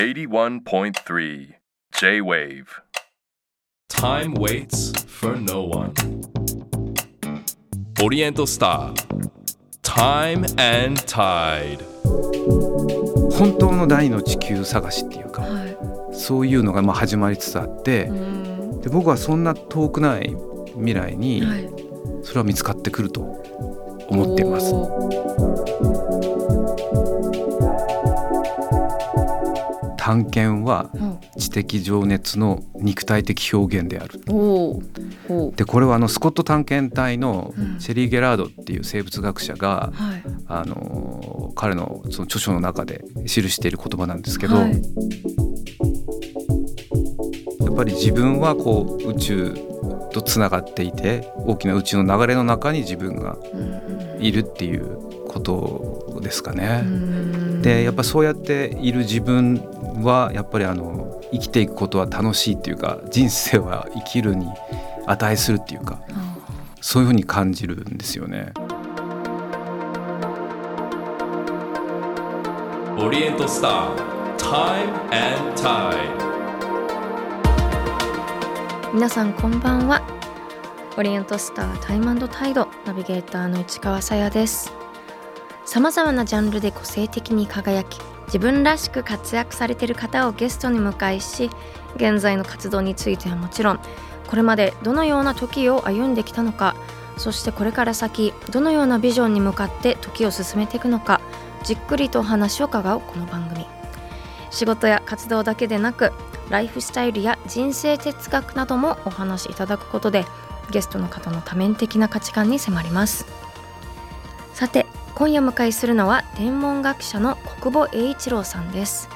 81.3 J-Wave Time waits for no one. Oriental Star. Time and Tide. 本当の第二の地球探しっていうかはそういうのがまあ始まりつつあってい。うん。で僕はそんな遠くない未来にはい。それは見つかってくると思っています。探検はー知的情熱の肉体的表現である。でこれはあのスコット探検隊のうん。シェリー・ゲラードっていう生物学者が、はい。あの彼のその著書の中で記している言葉なんですけど、はい。やっぱり自分はこう宇宙とつながっていて大きな宇宙の流れの中に自分がうん。いるっていうことですかね。うんでやっぱそうやっている自分はやっぱりあの生きていくことは楽しいっていうか人生は生きるに値するっていうかあそういうふうに感じるんですよね。Oriental Star. Time and Tide. 皆さんこんばんはオリエントスタータイムタイドナビゲーターの市川さやですさまざまなジャンルで個性的に輝き自分らしく活躍されている方をゲストに迎えし現在の活動についてはもちろんこれまでどのような時を歩んできたのかそしてこれから先どのようなビジョンに向かって時を進めていくのかじっくりとお話を伺うこの番組。仕事や活動だけでなくライフスタイルや人生哲学などもお話しいただくことでゲストの方の多面的な価値観に迫ります。さて今夜迎えするのは天文学者の国母栄一郎さんです。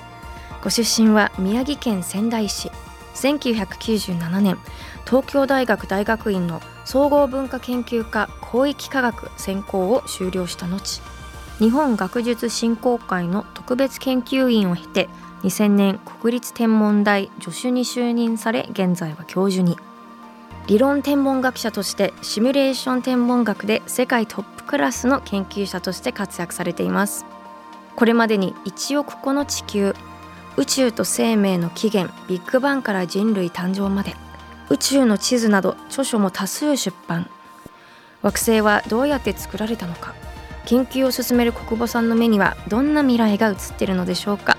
ご出身は宮城県仙台市。1997年。東京大学大学院の総合文化研究科広域科学専攻を修了した後。日本学術振興会の特別研究員を経て2000年国立天文台助手に就任され現在は教授に。理論天文学者としてシミュレーション天文学で世界トップクラスの研究者として活躍されています。これまでに1億個の地球宇宙と生命の起源ビッグバンから人類誕生まで宇宙の地図など著書も多数出版。惑星はどうやって作られたのか研究を進める国母さんの目にはどんな未来が映っているのでしょうか。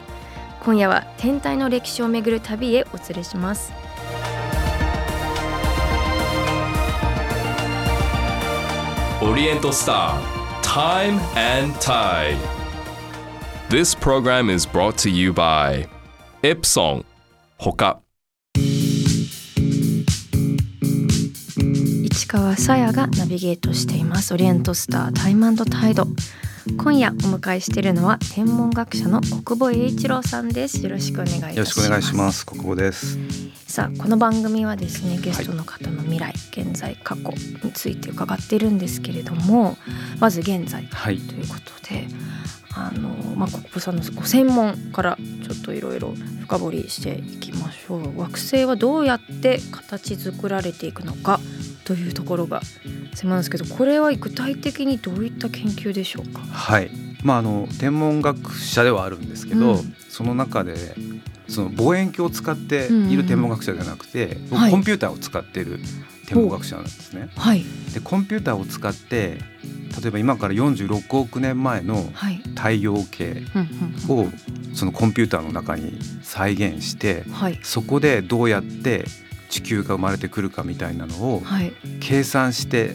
今夜は天体の歴史をめぐる旅へお連れします。オリエントスタータイムタイ This program is brought to you by エプソンほか市川さやがナビゲートしています。オリエントスタータイムタイド今夜お迎えしているのは天文学者の国母栄一郎さんですよろしくお願いしますよろしくお願いします。国語です。さあこの番組はですねゲストの方の未来、現在過去について伺っているんですけれどもまず現在はい。ということであの、まあ、国母さんのご専門からちょっといろいろ深掘りしていきましょう惑星はどうやって形作られていくのかというところが専門なんですけどこれは具体的にどういった研究でしょうか？はい。まああの天文学者ではあるんですけど、うん。その中でその望遠鏡を使っている天文学者じゃなくて、僕はい。コンピューターを使っている天文学者なんですね。はい。でコンピューターを使って例えば今から46億年前のはい、太陽系うんうんをそのコンピューターの中に再現してうん、はい。そこでどうやって地球が生まれてくるかみたいなのをはい。計算して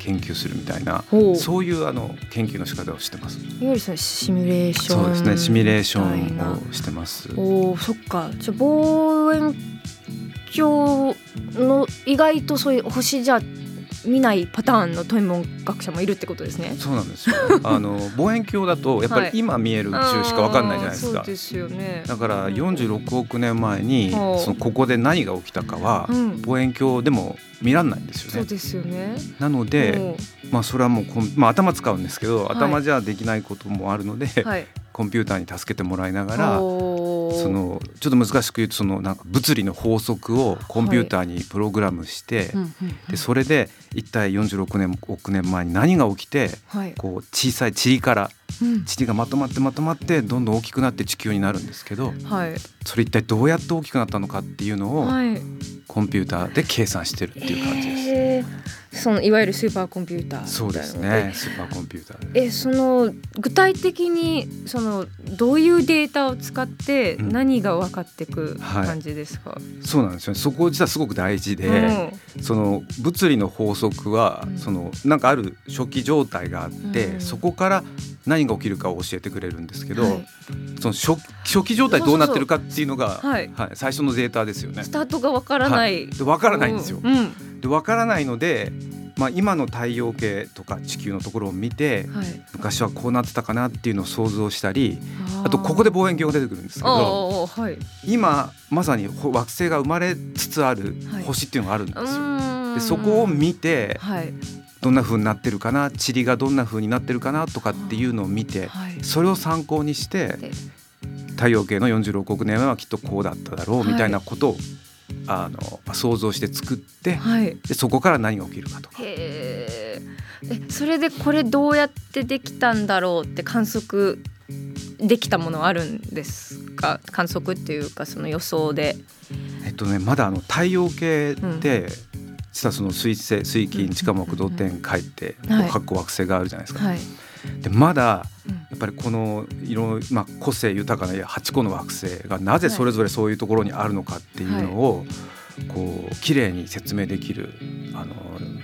研究するみたいなほう。そういうあの研究の仕方をしてます。いわゆるそのシミュレーション。そうですねシミュレーションをしてます。おーそっか。じゃあ望遠鏡の意外とそういう星じゃ見ないパターンの天文学者もいるってことですね。そうなんですよ。あの望遠鏡だとやっぱり今見える宇宙しかわかんないじゃないですかあーそう。ですよね。だから46億年前にそのここで何が起きたかはうん望遠鏡でも見らんないんですよね。そうですよね。なので、まあそれはもうまあ頭使うんですけど、はい頭じゃできないこともあるので、はい。コンピューターに助けてもらいながらそのちょっと難しく言うとそのなんか物理の法則をコンピューターにプログラムして、でそれで一体46年億年前に何が起きてはい。こう小さい塵からうん。塵がまとまってまとまってどんどん大きくなって地球になるんですけどはい。それ一体どうやって大きくなったのかっていうのをはい。コンピューターで計算してるっていう感じです。えーそのいわゆるスーパーコンピューターそうですね。スーパーコンピューターえその具体的にそのどういうデータを使ってうん。何が分かってくはい感じですか、そうなんですよね。そこ実はすごく大事で、うん。その物理の法則は、うん。そのなんかある初期状態があって、うん。そこから何が起きるかを教えてくれるんですけど、はい。その初初期状態どうなってるかっていうのがはい。はい、最初のデータですよね。ス。タートが分からない、で分からないんですよ。うん。うんで分からないので、まあ、今の太陽系とか地球のところを見てはい、昔はこうなってたかなっていうのを想像したりあとここで望遠鏡が出てくるんですけあどーはい。今まさにほ惑星が生まれつつあるはい。星っていうのがあるんですうよ。ーん。でそこを見てはい。どんな風になってるかな塵がどんな風になってるかなとかっていうのを見てはい。それを参考にしてで。太陽系の46億年はきっとこうだっただろうみたいなことを、あのまあ想像して作ってはい。でそこから何が起きるかとか。へー。えそれでこれどうやってできたんだろうって観測できたものあるんですか？観測っていうかその予想で。えっとねまだあの太陽系うん。って、実はその水星水金地下木土天海ってはい。8個惑星があるじゃないですか。はいでまだうん。やっぱりこの色、まあ、個性豊かな8個の惑星がなぜそれぞれそういうところにあるのかっていうのを、こう綺麗に説明できるあの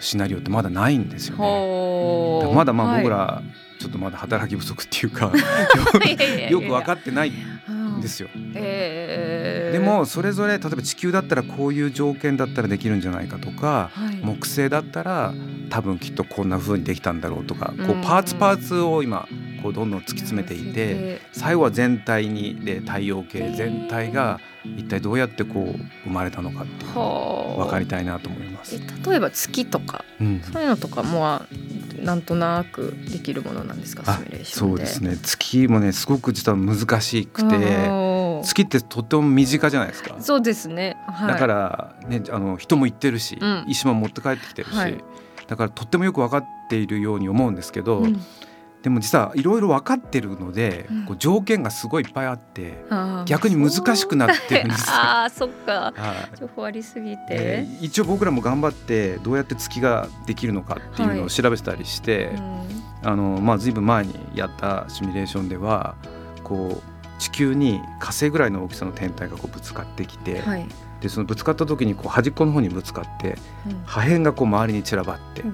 シナリオってまだないんですよね。まだまあはい。僕らちょっとまだ働き不足っていうか よく分かってないんですよ。へーでもそれぞれ例えば地球だったらこういう条件だったらできるんじゃないかとかはい。木星だったら多分きっとこんな風にできたんだろうとかこうパーツパーツを今こうどんどん突き詰めていて最後は全体にで太陽系全体が一体どうやってこう生まれたのかっていうの分かりたいなと思います。え例えば月とかうん。そういうのとかもなんとなくできるものなんですか？あシミュレーションで。そうですね。月もねすごく実は難しくて月ってとっても身近じゃないですか。そうですね。はい、だから、ね、あの人も行ってるし、うん。石も持って帰ってきてるし、はい。だからとってもよく分かっているように思うんですけど、うん。でも実はいろいろ分かってるので、うん。こう条件がすごいいっぱいあって逆に難しくなってるんですよ。ああそっか。はい。情報ありすぎでて。一応僕らも頑張ってどうやって月ができるのかっていうのを調べてたりして、うん。あのまあ、ずいぶん前にやったシミュレーションではこう地球に火星ぐらいの大きさの天体がこうぶつかってきて、はい。でそのぶつかった時にこう端っこの方にぶつかってうん破片がこう周りに散らばって、うん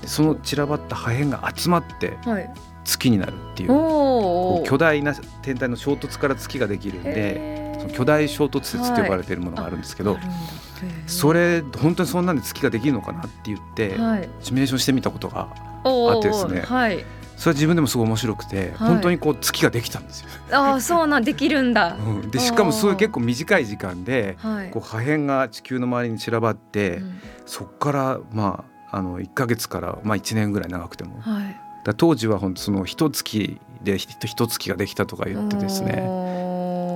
でその散らばった破片が集まってうんはい。月になるっていうおこお。う巨大な天体の衝突から月ができるんでその巨大衝突説って呼ばれているものがあるんですけど、あるんだへーそれ本当にそんなんで月ができるのかなって言って、はい。シミュレーションしてみたことがあってですねはい。それは自分でもすごい面白くて、はい本当にこう月ができたんですよ。ああそうなんできるんだ。うんでしかもすごい結構短い時間ではい。こう破片が地球の周りに散らばって、うんそこからまああの1ヶ月からまあ1年ぐらい長くてもだかはい。ら当時は本当その一月でひ一月ができたとか言ってですね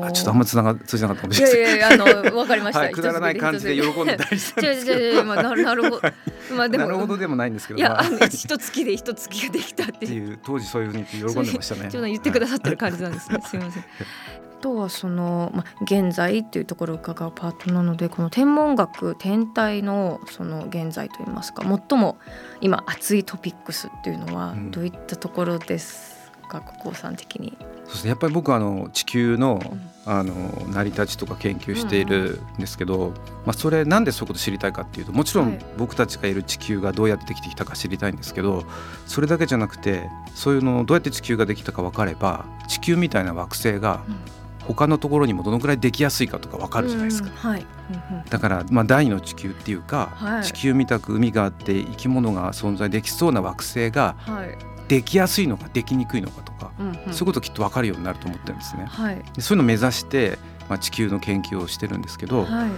あちょっとあんまつなが通じなかったかもしいれないですやいやいやあのわかりました。はい、くだらない感じで喜んでたりしたん違うですけど違う違うまあなるほど。まあでもなるほどでもないんですけどいやまああの一月で一月ができたっってていう。当時そういうふうに喜んでましたね。ちょっと言ってくだささってる感じなんですね。すみません。あとはその、まあ、現在っていうところを伺うパートなのでこの天文学天体のその現在といいますか最も今熱いトピックスっていうのはうんどういったところですか、国交さん的に。そうですねやっぱり僕はあの地球のうんあの成り立ちとか研究しているんですけど、まあ、それなんでそういうこと知りたいかっていうともちろはいん僕たちがいる地球がどうやってできてきたか知りたいんですけどそれだけじゃなくてそういうのどうやって地球ができたか分かれば地球みたいな惑星が他のところにもどのくらいできやすいかとか分かるじゃないですか。うんはい。うんうんだから、まあ、第二の地球っていうか、はい地球みたく海があって生き物が存在できそうな惑星がはい。できやすいのかできにくいのかとか、うんうん。そういうこときっと分かるようになると思ってるんですね。はい。でそういうのを目指して、まあ、地球の研究をしてるんですけど、はい。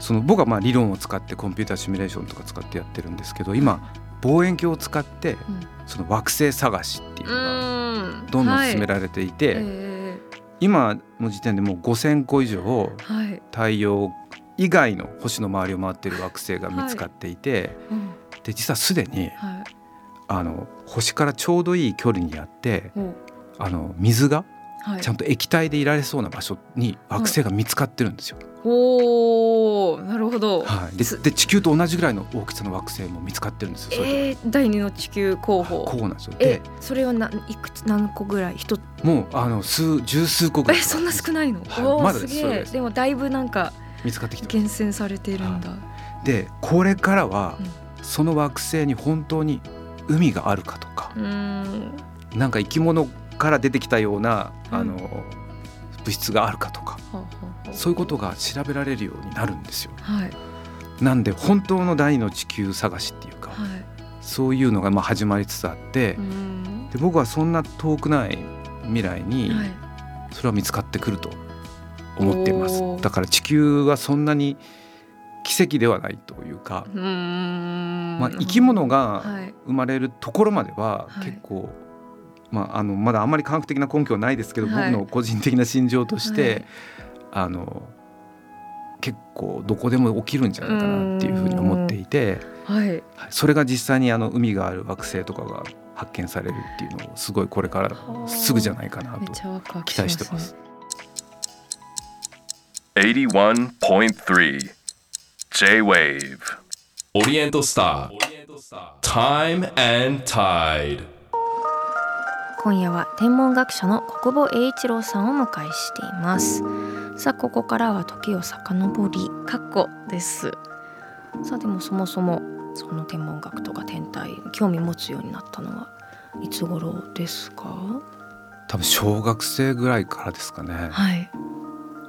その僕はまあ理論を使ってコンピューターシミュレーションとか使ってやってるんですけど今望遠鏡を使ってうん。その惑星探しっていうのがうんどんどん進めれられていて、え今の時点でもう5,000個以上はい、太陽以外の星の周りを回っている惑星が見つかっていて、うん。で実はすでにはいあの星からちょうどいい距離にあっておあの水がはい。ちゃんと液体でいられそうな場所に惑星が見つかってるんですよ。おーなるほど、はい、です。で地球と同じぐらいの大きさの惑星も見つかってるんですよ。それえー、第二の地球候補。こうなんですよ。えでそれはないくつ何個ぐらい？一つ？もうあの数十数個ぐらい。えそんな少ないの、はい。まだです。でもだいぶなんか見つかってきて厳選されているんだ、でこれからはうん。その惑星に本当に海があるかとかん。なんか生き物から出てきたようなうん。あの物質があるかとかそういうことが調べられるようになるんですよ。はい。なんで本当の第二の地球探しっていうかはい。そういうのがまあ始まりつつあってで僕はそんな遠くない未来にはい。それは見つかってくると思っています。だから地球はそんなに奇跡ではないというか、まあ、生き物がはい。生まれるところまでははい。結構、まあ、あのまだあんまり科学的な根拠はないですけど、はい。僕の個人的な心情として、はい。あの結構どこでも起きるんじゃないかなっていうふうに思っていて、はい。はい。それが実際にあの海がある惑星とかが発見されるっていうのをすごいこれからすぐじゃないかなと期待してます。81.3 J-Wave オリエントスター Time and Tide. 今夜は天文学者の国母栄一郎さんをお迎えしています。さあここからは時を遡り過去です。さあでもそもそもその天文学とか天体に興味持つようになったのはいつ頃ですか？多分小学生ぐらいからですかね。はい。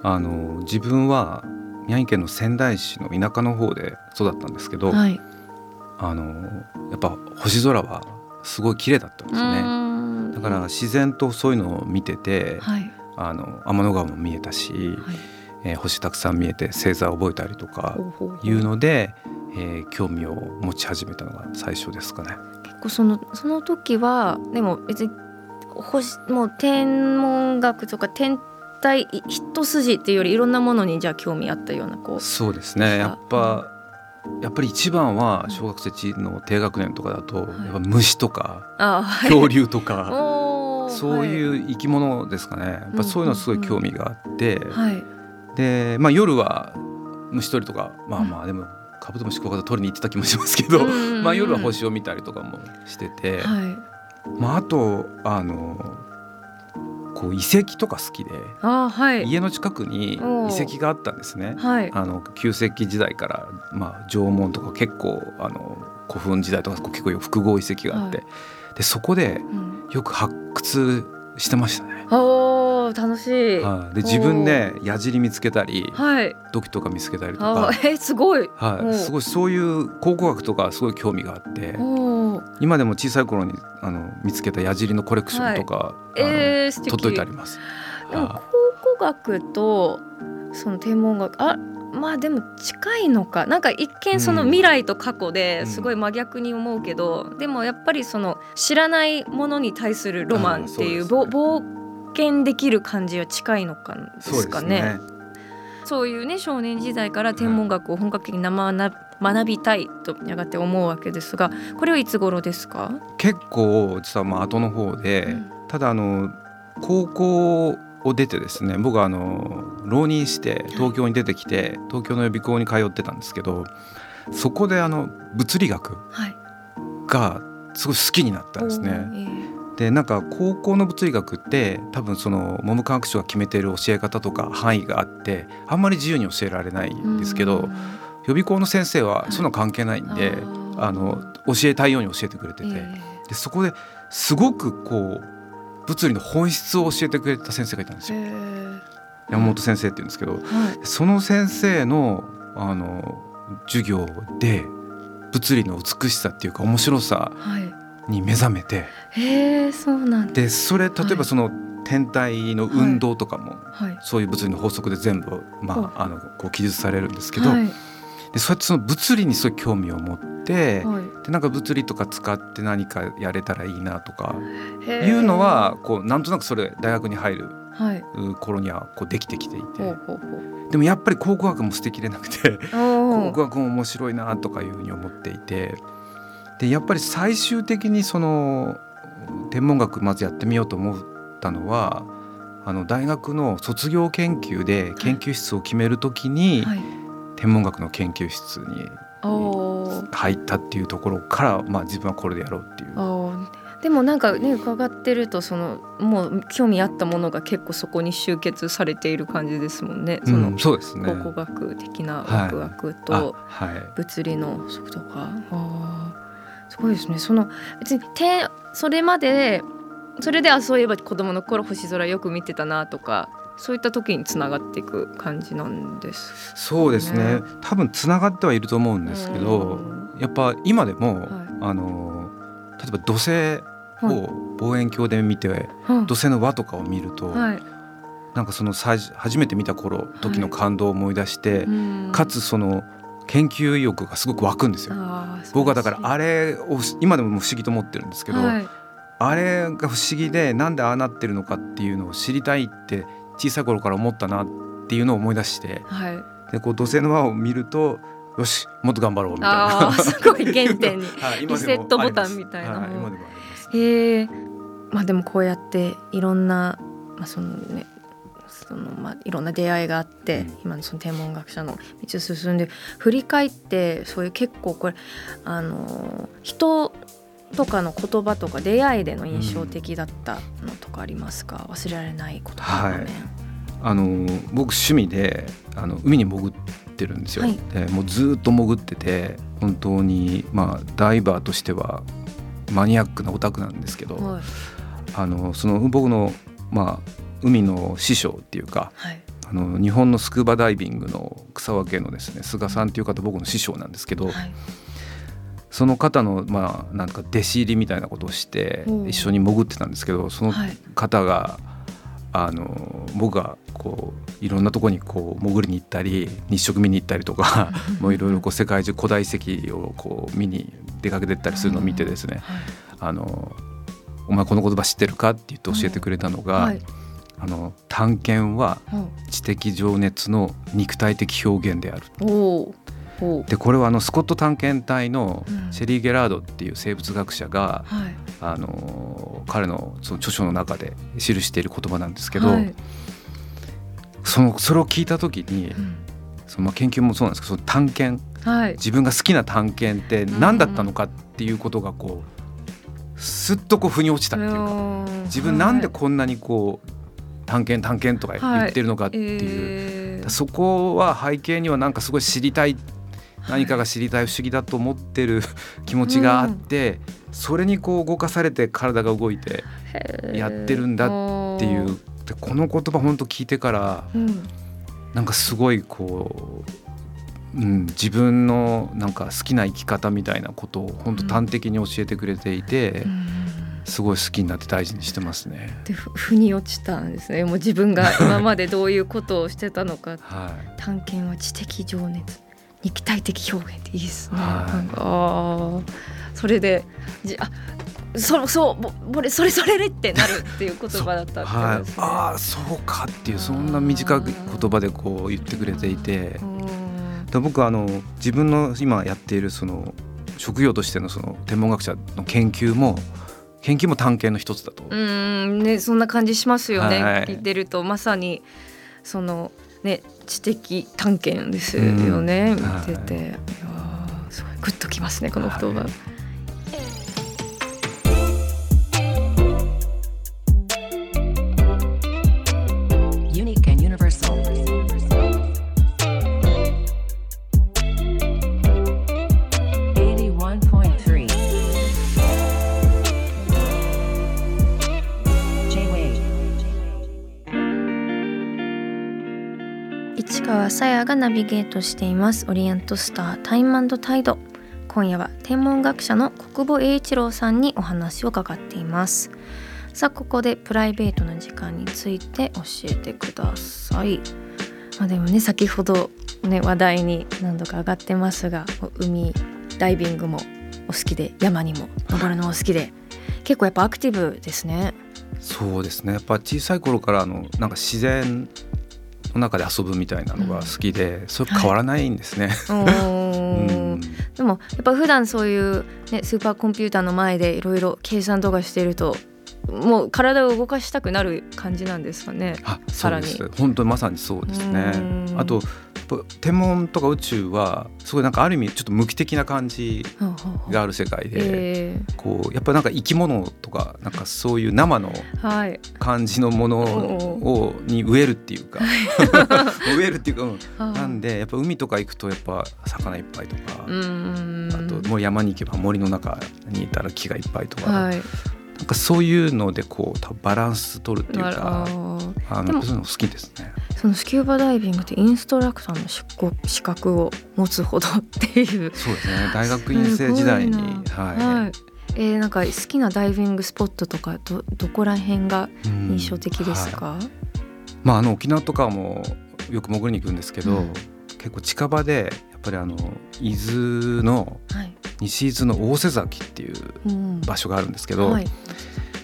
あの自分は宮城県の仙台市の田舎の方で育ったんですけど、はい。あのやっぱ星空はすごい綺麗だったんですよね。ねだから自然とそういうのを見てて、はい。あの天の川も見えたし、はい。えー星たくさん見えて星座を覚えたりとかいうので、えー興味を持ち始めたのが最初ですかね。結構そのその時はでも別に星もう天文学とか天体い一筋っていうよりいろんなものにじゃあ興味あったようなこう。そうですね。やっぱ、やっぱり一番は小学生の低学年とかだと、はい。やっぱ虫とかあはい。恐竜とか。そういう生き物ですかね。やっぱそういうのすごい興味があって、はい、はい。で、まあ夜は虫取りとか、まあまあでもカブトムシクワガタ取りに行ってた気もしますけど、うんうんうん。まあ夜は星を見たりとかもしてて、はい。まああとあのこう遺跡とか好きで、あはい。家の近くに遺跡があったんですね。はい。あの旧石器時代から、まあ、縄文とか結構あの古墳時代とか結構複合遺跡があって、はでそこでうん、よく発掘してましたね。楽しい。ははい、で自分で矢尻見つけたりい。土器とか見つけたりとあか、えすごい。おはい、すごいそういう考古学とかすごい興味があって今でも小さい頃にあの見つけた矢尻のコレクションとか、えー、素敵。あの取っといてあります。でもは考古学とその天文学あまあでも近いのか。なんか一見そのうん。未来と過去でうん。すごい真逆に思うけど、でもやっぱりその知らないものに対するロマンっていううですぼ冒険できる感じは近いのかいですかね。そういうね少年時代から天文学を本格的に学学びたいとやがて思うわけですがこれはいつ頃ですか、結構実はまあ後の方で、うん。ただあの高校を出てですね僕はあの浪人して東京に出てきて東京の予備校に通ってたんですけどそこであの物理学はい、がすごい好きになったんですね。おーえでなんか高校の物理学って多分その文部科学省が決めている教え方とか範囲があってあんまり自由に教えられないえんですけどうん。予備校の先生はそんなの関係ないんで、あー。あの教えたいように教えてくれてて、えでそこですごくこう物理の本質を教えてくれた先生がいたんですえよ。え山本先生って言うんですけどはい。その先生のあの授業で物理の美しさっていうか面白さはいに目覚めてへえそうなんだ。でそれ例えはいばその天体の運動とかも、はい。そういう物理の法則で全部、まあ、あのこう記述されるんですけど、はい。でそうやってその物理にすごい興味を持って、はい。でなんか物理とか使って何かやれたらいいなとかいうのはこうなんとなくそれ大学に入るはい。頃にはこうできてきていて。でもやっぱり考古学も捨てきれなくて考お古学も面白いなとかいうふうに思っていてでやっぱり最終的にその天文学まずやってみようと思ったのはあの大学の卒業研究で研究室を決めるときに、はい。天文学の研究室に。入ったっていうところから、まあ、自分はこれでやろうっていう。でもなんかね伺ってるとそのもう興味あったものが結構そこに集結されている感じですもんね。そのうん、そうですね。考古学的なはいワクワクあとはい物理の速度が、あーすごいですね。その別にてそれまでそれではそういえば子供の頃星空よく見てたなとかそういった時につながっていく感じなんです。そうですね。ね多分つながってはいると思うんですけどやっぱ今でも、はい。あの例えば土星はい。を望遠鏡で見て、はい。土星の輪とかを見ると、はい。なんかその最初初めて見た頃時の感動を思い出して、うん。かつその研究意欲がすごく湧くんですよ。僕はだから素あれを今でも不思議と思ってるんですけど、はいあれが不思議でなんでああなってるのかっていうのを知りたいって小さい頃から思ったなっていうのを思い出してはいでこう土星の輪を見るとよしもっと頑張ろうみたいあなあ。すごい原点に はいリセットボタンみたいなはい、今でもあります。へえまあでもこうやっていろんな、まあ、そのねそのまあいろんな出会いがあって、うん。今のその天文学者の道を進んで振り返ってそういう結構これあの人とかの言葉とか出会いでの印象的だったのとかありますか、忘れられないことはい。ねあの僕趣味であの海に潜ってるんですよ。はい。でもうずーっと潜ってて本当にまあダイバーとしてはマニアックなオタクなんですけど、はい。あのその僕のまあ海の師匠っていうかはい。あの日本のスクーバダイビングの草分けのですね菅さんっていう方僕の師匠なんですけど、はい。その方のまあなんか弟子入りみたいなことをして一緒に潜ってたんですけどそのはい。方が、あの僕がこういろんなとこにこう潜りに行ったり日食見に行ったりとか もういろいろこう世界中古代遺跡をこう見に出かけてったりするのを見てですねはい「あのお前この言葉知ってるか?」って言って教えてくれたのがはい「あの探検はほ知的情熱の肉体的表現である」でこれはあのスコット探検隊のうん。シェリー・ゲラードっていう生物学者が、はい。あの彼のその著書の中で記している言葉なんですけど、はい。そのそれを聞いた時にうん。そのまあ研究もそうなんですけどその探検はい。自分が好きな探検って何だったのかっていうことがこうすっとこう腑に落ちたっていうか自分なんでこんなにこう探検探検とか言ってるのかっていう、えーそこは背景にはなんかすごい知りたい何かが知りたい不思議だと思ってる気持ちがあって、それにこう動かされて体が動いてやってるんだっていう。でこの言葉本当聞いてからうん。なんかすごいこう、うん、自分のなんか好きな生き方みたいなことを本当端的に教えてくれていて、うんすごい好きになって大事にしてますね。でふ腑に落ちたんですね。もう自分が 今までどういうことをしてたのか。はい。探検は知的情熱肉体的表現っていいですね、はい。なんかあー。それでじあそそうぼぼれそれそれれってなるっていう言葉だったっはい。ああそうかっていうそんな短い言葉でこう言ってくれていて。僕はあの自分の今やっているその職業としてのその天文学者の研究も研究も探検の一つだと。うんねそんな感じしますよね、はい。聞いてるとまさにそのね知的探検ですよね、うん。見てて、い、やーすごい。グッときますねこの言葉、はいさやがナビゲートしています。オリエントスタータイムタイド。今夜は天文学者の国母栄一郎さんにお話を伺っています。さあここでプライベートな時間について教えてください。まあでもね先ほどね話題に何度か上がってますが海ダイビングもお好きで山にも登るのも好きで結構やっぱアクティブですね。そうですね。やっぱ小さい頃からあのなんか自然の中で遊ぶみたいなのが好きで、それ変わらないんですね。でもやっぱ普段そういう、ね、スーパーコンピューターの前でいろいろ計算とかしてるともう体を動かしたくなる感じなんですかね。あさらに。そうです。本当にまさにそうですね。うん。あと天文とか宇宙はすごいなんかある意味ちょっと無機的な感じがある世界で、えこうやっぱなんか生き物とかなんかそういう生の。感じのものをに植えるっていうか 植えるっていうか、なんでやっぱ海とか行くとやっぱ魚いっぱいとか。あともう山に行けば森の中にいたら木がいっぱいとか、はい。なんかそういうのでこう多分バランス取るっていうかあのそういうの好きですね。そのスキューバダイビングってインストラクターの資格資格を持つほどっていう。そうですね大学院生時代にはい、はい。えー、なんか好きなダイビングスポットとかどどこら辺がうん印象的ですか？はいまああの沖縄とかもよく潜りに行くんですけど、うん結構近場でやっぱりあの伊豆のはい。西伊豆の大瀬崎っていううん場所があるんですけど、はい。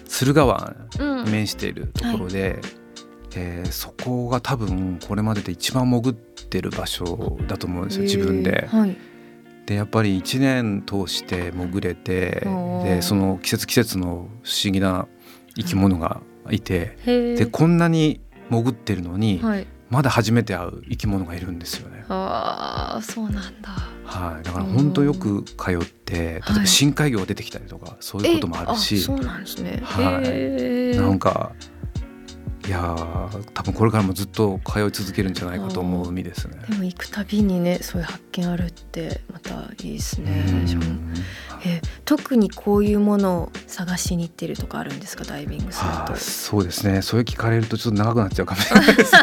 駿河湾うんに面しているところで、えーそこが多分これまでで一番潜ってる場所だと思うんですよ自分でえ。ーはい。でやっぱり1年通して潜れてでその季節季節の不思議な生き物がいて。でこんなに潜ってるのに、はい。まだ初めて会う生き物がいるんですよね。ああそうなんだ。はい、だから本当よく通って例えば深海魚が出てきたりとかそういうこともあるし、えそうなんですね。はいなんかいやー多分これからもずっと通い続けるんじゃないかと思う海ですね。でも行くたびにねそういう発見あるってまたいいですね。えー特にこういうものを探しに行ってるとかあるんですか？ダイビングすると。はあ、。そうですね。それ聞かれるとちょっと長くなっちゃうかもしれないです。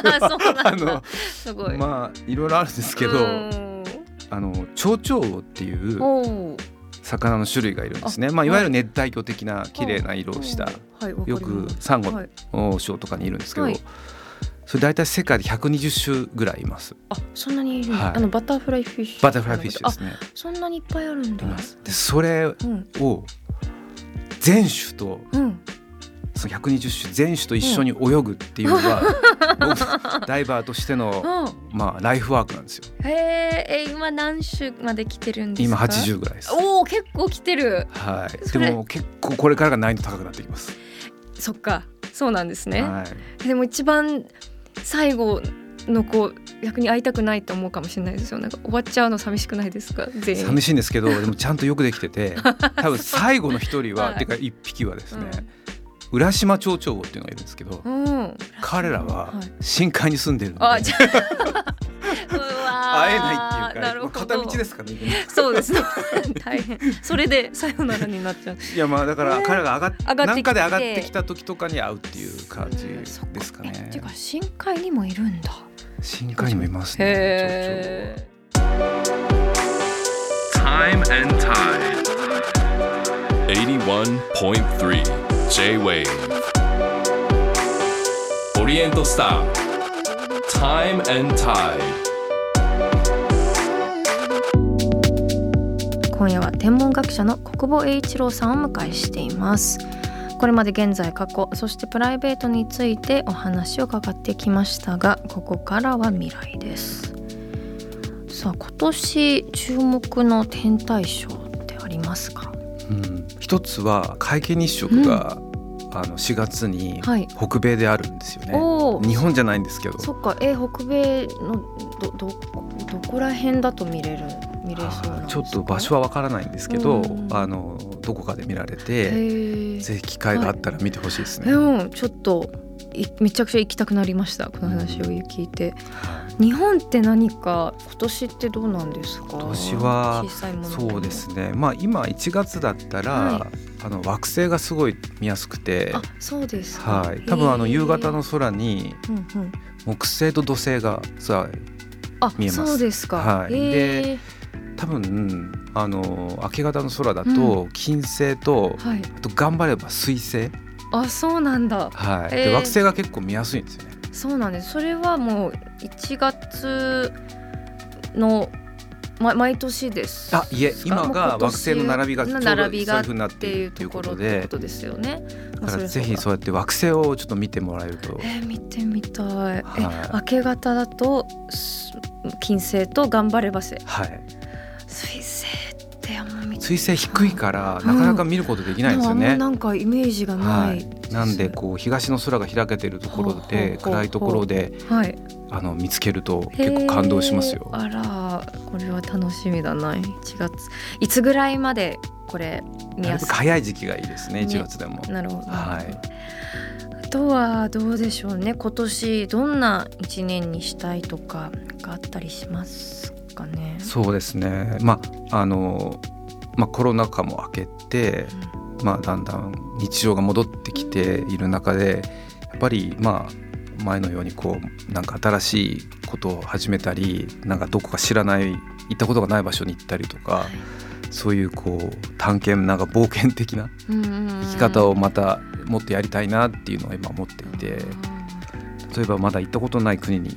けど すごい。まあいろいろあるんですけどうん。あの蝶々魚っていう魚の種類がいるんですね。あまあ、いわゆる熱帯魚的な綺麗な色をしたよくサンゴはいの礁とかにいるんですけど、はい。それ大体世界で120種ぐらいいます。あそんなにいるはい。あの butterfly fish butterfly fish ですね。あそんなにいっぱいあるんだ。でそれうん。を全種とうんその120種全種と一緒に泳ぐっていうのが、僕ダイバーとしての、うん。まあ、ライフワークなんですよ。へええ今何種まで来てるんです今か80ぐらいです。おお結構来てる。はい。でも結構これからが難易度高くなってきます、そっか。そうなんですね、はい。でも一番最後の子逆に会いたくないと思うかもしれないですよ。なんか終わっちゃうの寂しくないですか？寂しいんですけどでもちゃんとよくできてて 多分最後の一人は、はい。てか一匹はですね、浦島町長魚っていうのがいるんですけど、うん。彼らは深海に住んでるので、あじゃあ。うわー。会えないっていうかなるほど。片道ですからねそうですね。大変。それでさよならになっちゃう。いやまあだからね。彼らが上がっ上がってきて。なんかで上がってきた時とかに会うっていう感じですかね。えっていうか深海にもいるんだ。深海にもいますね Time and Tide. 81.3 J-Wave オリエントスター Time and Tide. 今夜は天文学者の国母栄一郎さんをお迎えしています。これまで現在過去そしてプライベートについてお話を伺ってきましたがここからは未来です。さあ今年注目の天体ショーってありますか？うん一つは皆既日食が、あの4月にはい。北米であるんですよね、日本じゃないんですけど。そっか。え北米のどどどこら辺だと見れる見れそうなんですか？ちょっと場所はわからないんですけど、うんあのどこかで見られへて、ー。ぜひ機会があったら見てほしいですね。うんちょっといめちゃくちゃ行きたくなりましたこの話を聞いて、はい日本って何か今年ってどうなんですか？今年は小さいものそうですね。まあ今1月だったら、はあの惑星がすごい見やすくて。あ、そうですか。はい。多分あの夕方のへ空に木星と土星がさあ見えます。そうですか。はい。へー。多分あの明け方の空だと金星と、はい。あと頑張れば水星、あそうなんだ。はい。で惑星が結構見やすいんですよね。そうなんです。それはもう1月のま、毎年です。あいえ今が惑星の並びがちょうど並びがそういう風になっているということでことですよね。まあだからぜひそうやって惑星をちょっと見てもらえると。えー見てみたい。えはい。明け方だとす金星と頑張れば星。はい。水星っ水星低いからなかなか見ることできないんですよねあんま。なんかイメージがなはいい、なんでこう東の空が開けてるところで暗いところではい。あの見つけると結構感動しますよあらこれは楽しみだな1月いつぐらいまでこれ見やす早い時期がいいですねね1月でも。なるほど。はいあとはどうでしょうね今年どんな一年にしたいとかなんかあったりしますかね？そうですね。まああのまあコロナ禍も明けて、まあだんだん日常が戻ってきている中で、やっぱりまあ前のようにこうなんか新しいことを始めたり、なんかどこか知らない行ったことがない場所に行ったりとか、そういうこう探検なんか冒険的なうんうんうん生き方をまたもっとやりたいなっていうのは今思っていて、例えばまだ行ったことない国に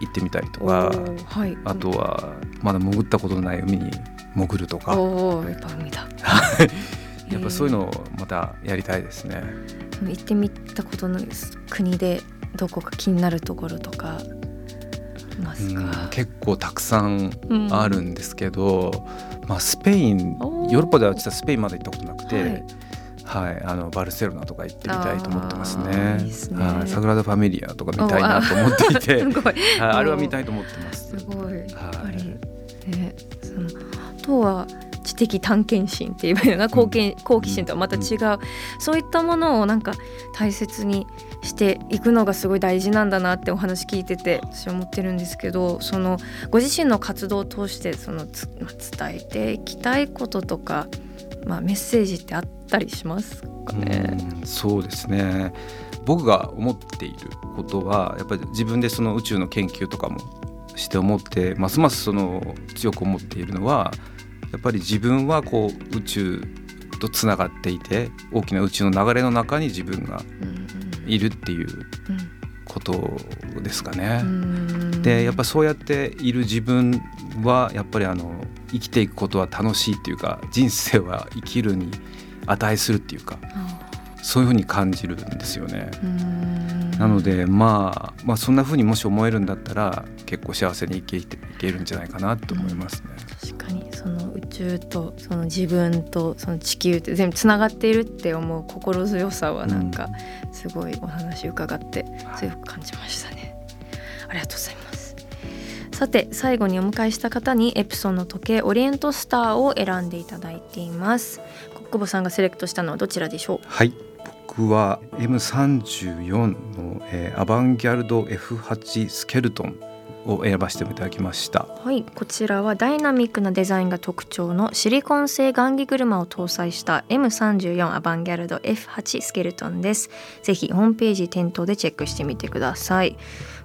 行ってみたりとか。おーはい、あとはまだ潜ったことのない海に潜るとか、おおやっぱ海だ。やっぱそういうのをまたやりたいですね。行ってみたことの国でどこか気になるところとかいますうんか。結構たくさんうんあるんですけど、まあ、スペインヨーロッパでは実はスペインまだ行ったことなくて、ははいいあのバルセロナとか行ってみたいと思ってますあーね。いいですねはいサグラダ・ファミリアとか見たいなと思っていて、すごい。はいあれは見たいと思ってます。すごい。はいとは知的探検心っていうのが好奇,、好奇心とはまた違う、そういったものをなんか大切にしていくのがすごい大事なんだなってお話聞いてて私は思ってるんですけどそのご自身の活動を通してそのつ、まあ、伝えていきたいこととか、まあ、メッセージってあったりしますかね。うそうですね僕が思っていることはやっぱり自分でその宇宙の研究とかもして思ってますますその強く思っているのはやっぱり自分はこう宇宙とつながっていて大きな宇宙の流れの中に自分がうんいるっていうことですかね。うんでやっぱそうやっている自分はやっぱりあの生きていくことは楽しいっていうか人生は生きるに値するっていうかそういうふうに感じるんですよね。うんなので、まあ、まあそんなふうにもし思えるんだったら結構幸せに生きていけるんじゃないかなと思いますね。宙とその自分とその地球って全部つながっているって思う心強さはなんかすごいお話伺って強く感じましたね。ありがとうございます。さて最後にお迎えした方にエプソンの時計オリエントスターを選んでいただいています。国保さんがセレクトしたのはどちらでしょう？はい僕は M34 の、えーアバンギャルド F8 スケルトンを選ばせていただきました。はい、こちらはダイナミックなデザインが特徴のシリコン製雁木車を搭載した M34 アバンギャルド F8 スケルトンです。ぜひホームページ店頭でチェックしてみてください。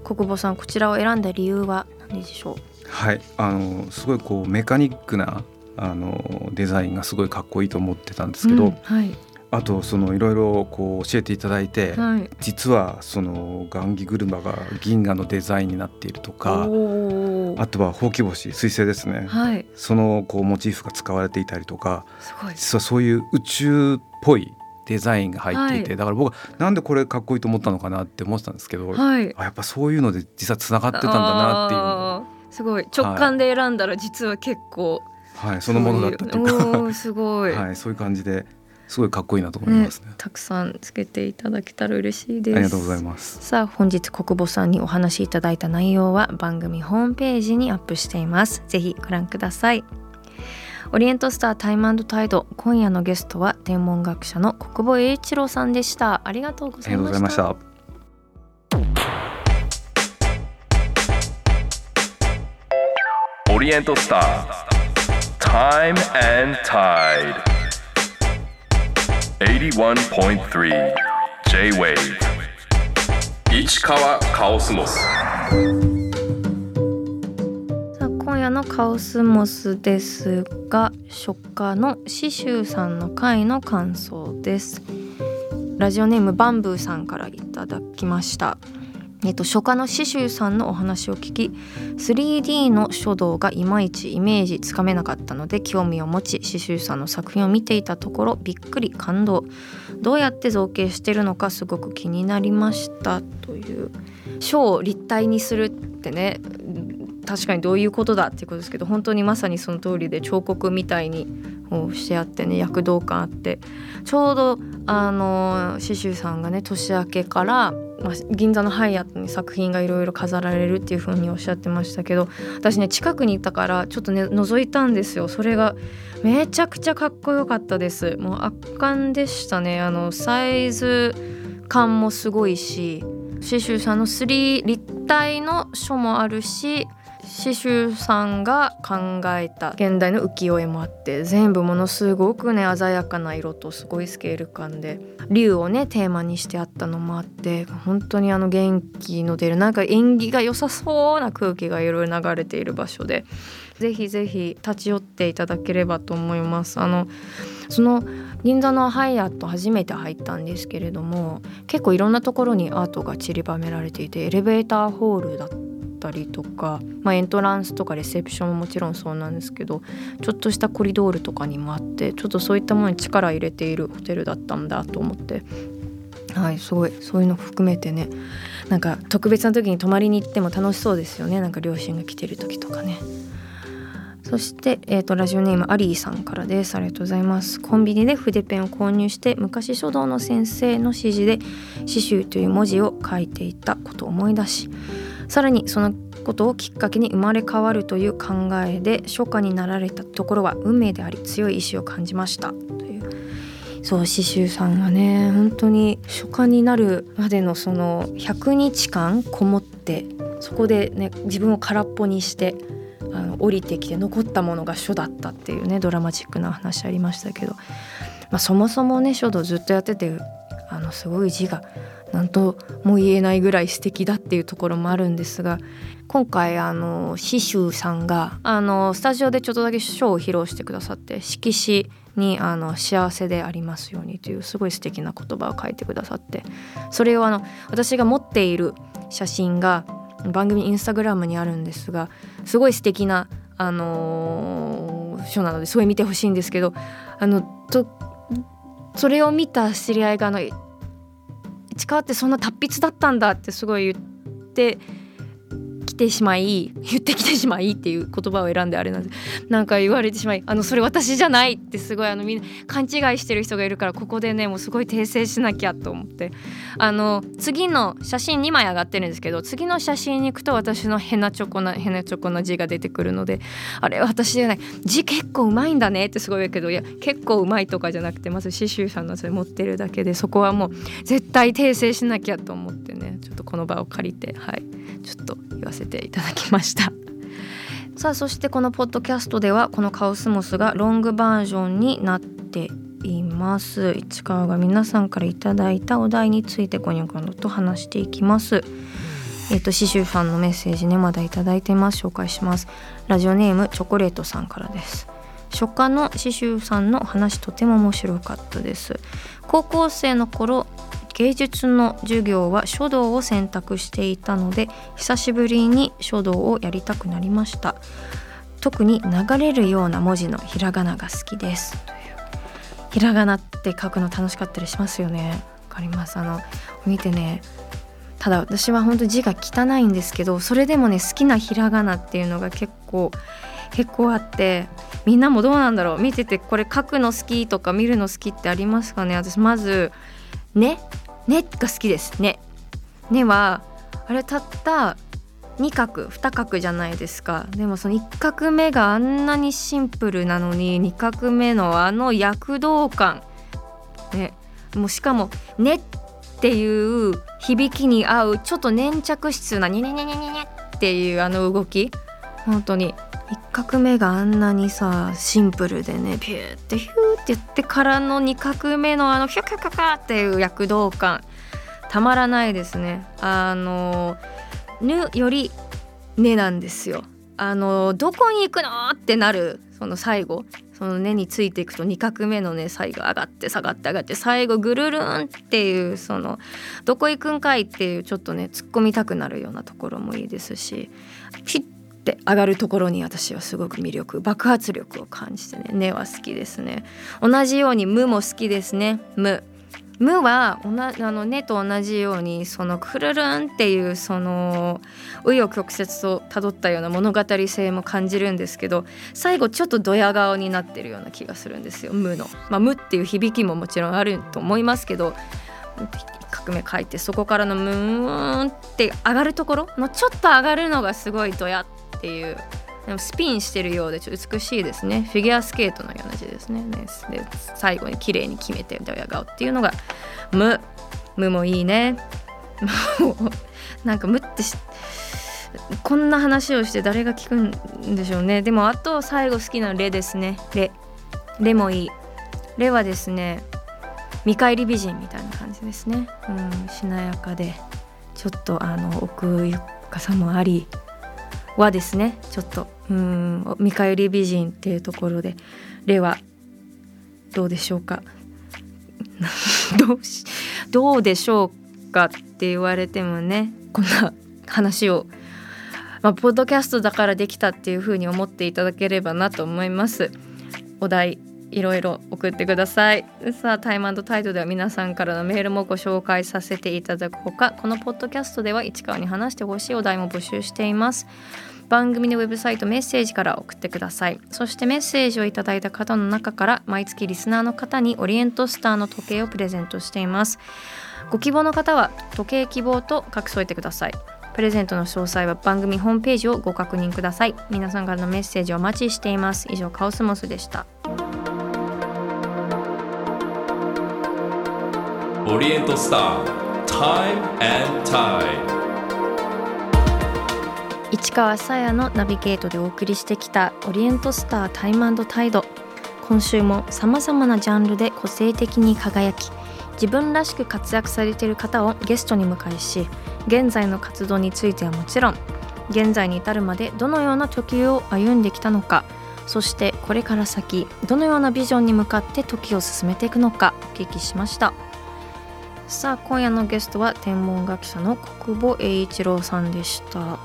国保さん、こちらを選んだ理由は何でしょう？はい、あのすごいこうメカニックなあのデザインがすごいかっこいいと思ってたんですけど、うんはい、あとそのいろいろこう教えていただいて、はい、実はその雁木車が銀河のデザインになっているとかあとはほうき星彗星ですね、はい、そのこうモチーフが使われていたりとか。実はそういう宇宙っぽいデザインが入っていて、はい。だから僕はなんでこれかっこいいと思ったのかなって思ってたんですけど、はい。あやっぱそういうので実はつながってたんだなっていうすごい。直感で選んだら実は結構はい、そのものだったとか。すごい。はい、そういう感じですごいかっこいいなと思いますね。たくさんつけていただけたら嬉しいです。ありがとうございます。さあ本日国母さんにお話しいただいた内容は番組ホームページにアップしていますぜひご覧くださいオリエントスタータイムタイド今夜のゲストは天文学者の国母栄一郎さんでしたありがとうごありがとうざいましございましたた。Oriental Star Time and Tide 81.3 J-Wave. 市川カオスモスさあ今夜のカオスモスですが初夏の刺繍さんの回の感想です。ラジオネームバンブーさんからいただきました。えっと、書家の刺繍さんのお話を聞き 3D の書道がいまいちイメージつかめなかったので興味を持ち刺繍さんの作品を見ていたところびっくり感動。どうやって造形してるのかすごく気になりました。という。書を立体にするってね確かにどういうことだっていうことですけど本当にまさにその通りで彫刻みたいにこうしてあってね躍動感あって。ちょうどあの刺繍さんがね年明けから、まあ、銀座のハイアットに作品がいろいろ飾られるっていう風におっしゃってましたけど私ね近くにいたからちょっとね覗いたんですよ。それがめちゃくちゃかっこよかったです。もう圧巻でしたね。あのサイズ感もすごいし刺繍さんの3立体の書もあるし刺繍さんが考えた現代の浮世絵もあって全部ものすごくね鮮やかな色とすごいスケール感で竜をねテーマにしてあったのもあって本当にあの元気の出るなんか縁起が良さそうな空気がいろいろ流れている場所でぜひぜひ立ち寄っていただければと思います。あのその銀座のハイアット初めて入ったんですけれども結構いろんなところにアートが散りばめられていてエレベーターホールだったたりとか、まあ、エントランスとかレセプションももちろんそうなんですけどちょっとしたコリドールとかにもあってちょっとそういったものに力入れているホテルだったんだと思って。はい、すごいそういうの含めてねなんか特別な時に泊まりに行っても楽しそうですよねなんか両親が来てる時とかねそして、えー、とラジオネームアリーさんからですありがとうございますコンビニで筆ペンを購入して昔書道の先生の指示で刺繍という文字を書いていたことを思い出しさらにそのことをきっかけに生まれ変わるという考えで書家になられたところは運命であり強い意志を感じました。というそう刺繍さんはね本当に書家になるまでのその100日間こもってそこでね自分を空っぽにしてあの降りてきて残ったものが書だったっていうねドラマチックな話ありましたけど、まあ、そもそもね書道ずっとやっててあのすごい字が何とも言えないぐらい素敵だっていうところもあるんですが今回あの刺繍さんがあのスタジオでちょっとだけ書を披露してくださって色紙にあの幸せでありますようにというすごい素敵な言葉を書いてくださってそれをあの私が持っている写真が番組インスタグラムにあるんですがすごい素敵なあのー書なのですごい見てほしいんですけどあのとそれを見た知り合いがあの「市川ってそんな達筆だったんだ」ってすごい言ってきてしまい言ってきてしまいっていう言葉を選んであれなんでなんか言われてしまいあのそれ私じゃないってすごいあのみんな勘違いしてる人がいるからここでねもうすごい訂正しなきゃと思って。あの次の写真2枚上がってるんですけど次の写真に行くと私のヘナチョコなヘナチョコな字が出てくるのであれ私じゃない。字結構うまいんだねってすごい言うけどいや結構うまいとかじゃなくてまず刺繍さんのそれ持ってるだけでそこはもう絶対訂正しなきゃと思ってねちょっとこの場を借りてはい。ちょっと言わせてせていただきました。さあそしてこのポッドキャストではこのカオスモスがロングバージョンになっています。市川が皆さんからいただいたお題についてこにょこのと話していきます。えっ、と刺繍さんのメッセージねまだいただいてます。紹介します。ラジオネームチョコレートさんからです。初夏の刺繍さんの話とても面白かったです。高校生の頃芸術の授業は書道を選択していたので久しぶりに書道をやりたくなりました。特に流れるような文字のひらがなが好きです。ひらがなって書くの楽しかったりしますよね。わかります。あの見てね。ただ私は本当字が汚いんですけどそれでもね好きなひらがなっていうのが結構結構あってみんなもどうなんだろう。見ててこれ書くの好きとか見るの好きってありますかね。私まず「ね」「ね」が好きです。ね。ねはあれたった2画2画じゃないですか。でもその1画目があんなにシンプルなのに2画目のあの躍動感。ね。もうしかも「ね」っていう響きに合うちょっと粘着質な「ににゃにゃにゃにゃに」っていうあの動き。本当に。1画目があんなにさシンプルでねピューってヒューって言ってからの2画目のあのヒュカカカっていう躍動感たまらないですね。あの「ぬ」より「ね」なんですよ。あのどこに行くのってなるその最後。その根についていくと2画目のね最後上がって下がって上がって最後ぐるるんっていうそのどこ行くんかいっていうちょっとね突っ込みたくなるようなところもいいですしピッて上がるところに私はすごく魅力爆発力を感じてね根は好きですね。同じように無も好きですね。無。無はおなあの根と同じようにそのくるるんっていうその紆余曲折とたどったような物語性も感じるんですけど最後ちょっとドヤ顔になってるような気がするんですよ無の。まあ、無っていう響きももちろんあると思いますけど革命書いてそこからのムーンって上がるところのちょっと上がるのがすごいドヤっていう。でもスピンしてるようでちょっと美しいですね。フィギュアスケートのような字ですね。で最後に綺麗に決めてドヤ顔っていうのが無無もいいね。も うなんか無ってこんな話をして誰が聞くんでしょうね。でもあと最後好きなレですね。レレもいい。レはですね見返り美人みたいな感じですね、うん、しなやかで。ちょっとあの奥ゆかさもあり。はですねちょっとうん見返り美人っていうところでレはどうでしょうか？どうしどうでしょうかって言われてもねこんな話をまあ、ポッドキャストだからできたっていうふうに思っていただければなと思います。お題いろいろ送ってください。さあタイムタイトでは皆さんからのメールもご紹介させていただくほか。このポッドキャストでは市川に話してほしいお題も募集しています。番組のウェブサイトメッセージから送ってください。そしてメッセージをいただいた方の中から毎月リスナーの方にオリエントスターの時計をプレゼントしています。ご希望の方は時計希望と書き添えてください。プレゼントの詳細は番組ホームページをご確認ください。皆さんからのメッセージをお待ちしています。以上カオスモスでした。オリエントスター Time and Tide 市川さやのナビゲートでお送りしてきたオリエントスタータイムタイド今週もさまざまなジャンルで個性的に輝き自分らしく活躍されている方をゲストに迎えし現在の活動についてはもちろん現在に至るまでどのような時を歩んできたのかそしてこれから先どのようなビジョンに向かって時を進めていくのかお聞きしました。さあ今夜のゲストは天文学者の国保栄一郎さんでした。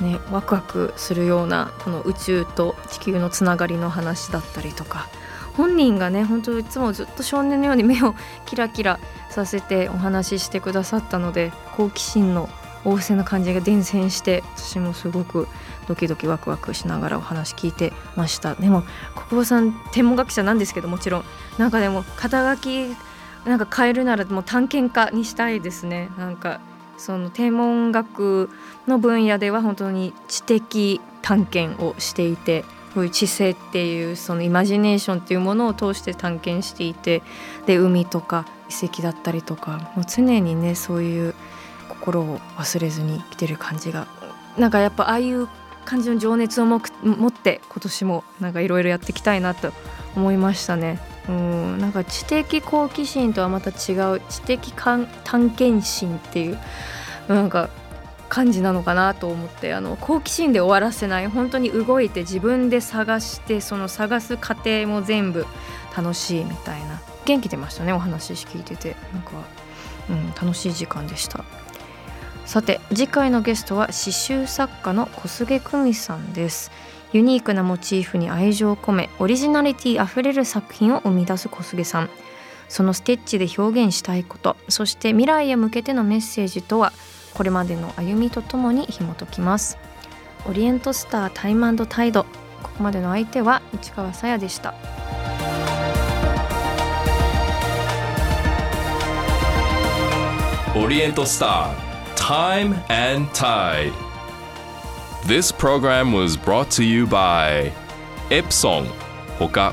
ねワクワクするようなこの宇宙と地球のつながりの話だったりとか。本人がね本当いつもずっと少年のように目をキラキラさせてお話ししてくださったので好奇心の旺盛な感じが伝染して私もすごくドキドキワクワクしながらお話聞いてました。でも国保さん天文学者なんですけどもちろん。なんかでも肩書きなんか変えるならもう探検家にしたいですねなんかその天文学の分野では本当に知的探検をしていてこういう知性っていうそのイマジネーションっていうものを通して探検していてで海とか遺跡だったりとかもう常にねそういう心を忘れずに来てる感じがなんかやっぱああいう感じの情熱をもく 持って今年もなんかいろいろやっていきたいなと思いましたね。うんなんか知的好奇心とはまた違う知的探検心っていうなんか感じなのかなと思ってあの好奇心で終わらせない。本当に動いて自分で探してその探す過程も全部楽しいみたいな。元気出ましたねお話聞いてて。なんか、うん、楽しい時間でした。さて次回のゲストは刺繍作家の小菅久美さんです。ユニークなモチーフに愛情を込めオリジナリティあふれる作品を生み出す小菅さん。そのステッチで表現したいことそして未来へ向けてのメッセージとはこれまでの歩みとともに紐解きます。オリエントスタータイムタイドここまでの相手は市川さやでした。オリエントスター Time and Tide This program was brought to you by Epson ほか